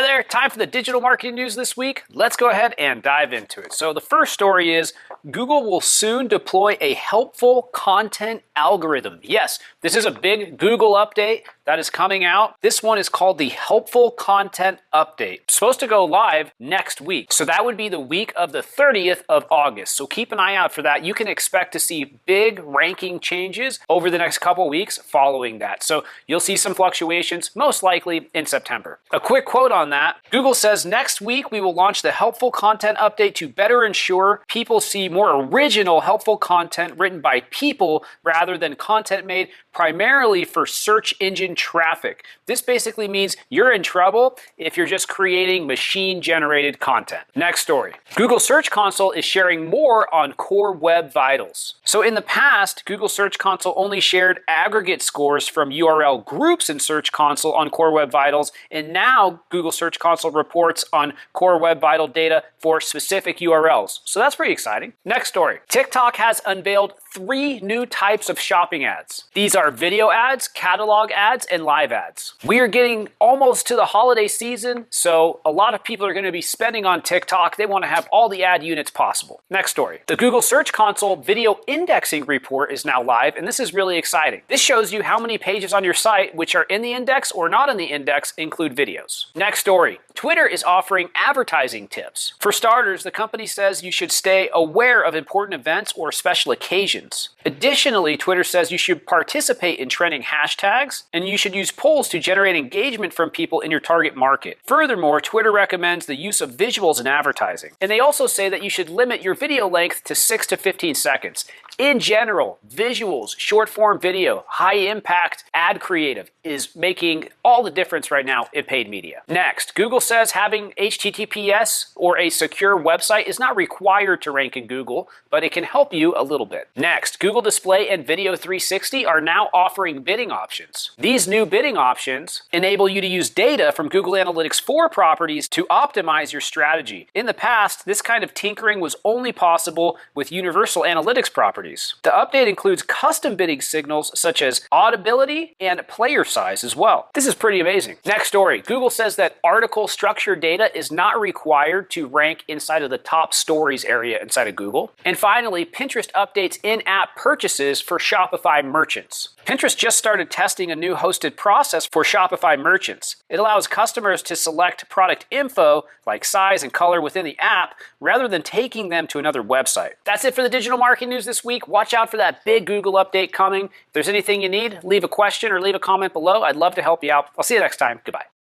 Hi there, time for the digital marketing news this week. Let's go ahead and dive into it. So, the first story is Google will soon deploy a helpful content algorithm. Yes, this is a big Google update that is coming out. This one is called the Helpful Content Update. It's supposed to go live next week. So, that would be the week of the 30th of August. So, keep an eye out for that. You can expect to see big ranking changes over the next couple weeks following that. So, you'll see some fluctuations, most likely in September. A quick quote on that. Google says next week we will launch the helpful content update to better ensure people see more original helpful content written by people rather than content made primarily for search engine traffic. This basically means you're in trouble if you're just creating machine generated content. Next story. Google Search Console is sharing more on Core Web Vitals. So in the past, Google Search Console only shared aggregate scores from URL groups in Search Console on Core Web Vitals, and now Google Search Console reports on Core Web Vital data for specific URLs. So that's pretty exciting. Next story. TikTok has unveiled three new types of shopping ads. These are video ads, catalog ads, and live ads. We are getting almost to the holiday season, so a lot of people are going to be spending on TikTok. They want to have all the ad units possible. Next story. The Google Search Console video indexing report is now live, and this is really exciting. This shows you how many pages on your site which are in the index or not in the index include videos. Next story. Twitter is offering advertising tips. For starters, the company says you should stay aware of important events or special occasions. Additionally, Twitter says you should participate in trending hashtags and you should use polls to generate engagement from people in your target market. Furthermore, Twitter recommends the use of visuals in advertising. And they also say that you should limit your video length to 6 to 15 seconds. In general, visuals, short form video, high impact ad creative is making all the difference right now in paid media. Next, Google says having HTTPS or a secure website is not required to rank in Google, but it can help you a little bit. Next, Google Display and Video 360 are now offering bidding options. These new bidding options enable you to use data from Google Analytics 4 properties to optimize your strategy. In the past, this kind of tinkering was only possible with Universal Analytics properties properties. The update includes custom bidding signals such as audibility and player size as well. This is pretty amazing. Next story. Google says that article structure data is not required to rank inside of the top stories area inside of Google. And finally, Pinterest updates in-app purchases for Shopify merchants. Pinterest just started testing a new hosted process for Shopify merchants. It allows customers to select product info like size and color within the app rather than taking them to another website. That's it for the digital marketing news this week week. Watch out for that big Google update coming. If there's anything you need, leave a question or leave a comment below. I'd love to help you out. I'll see you next time. Goodbye.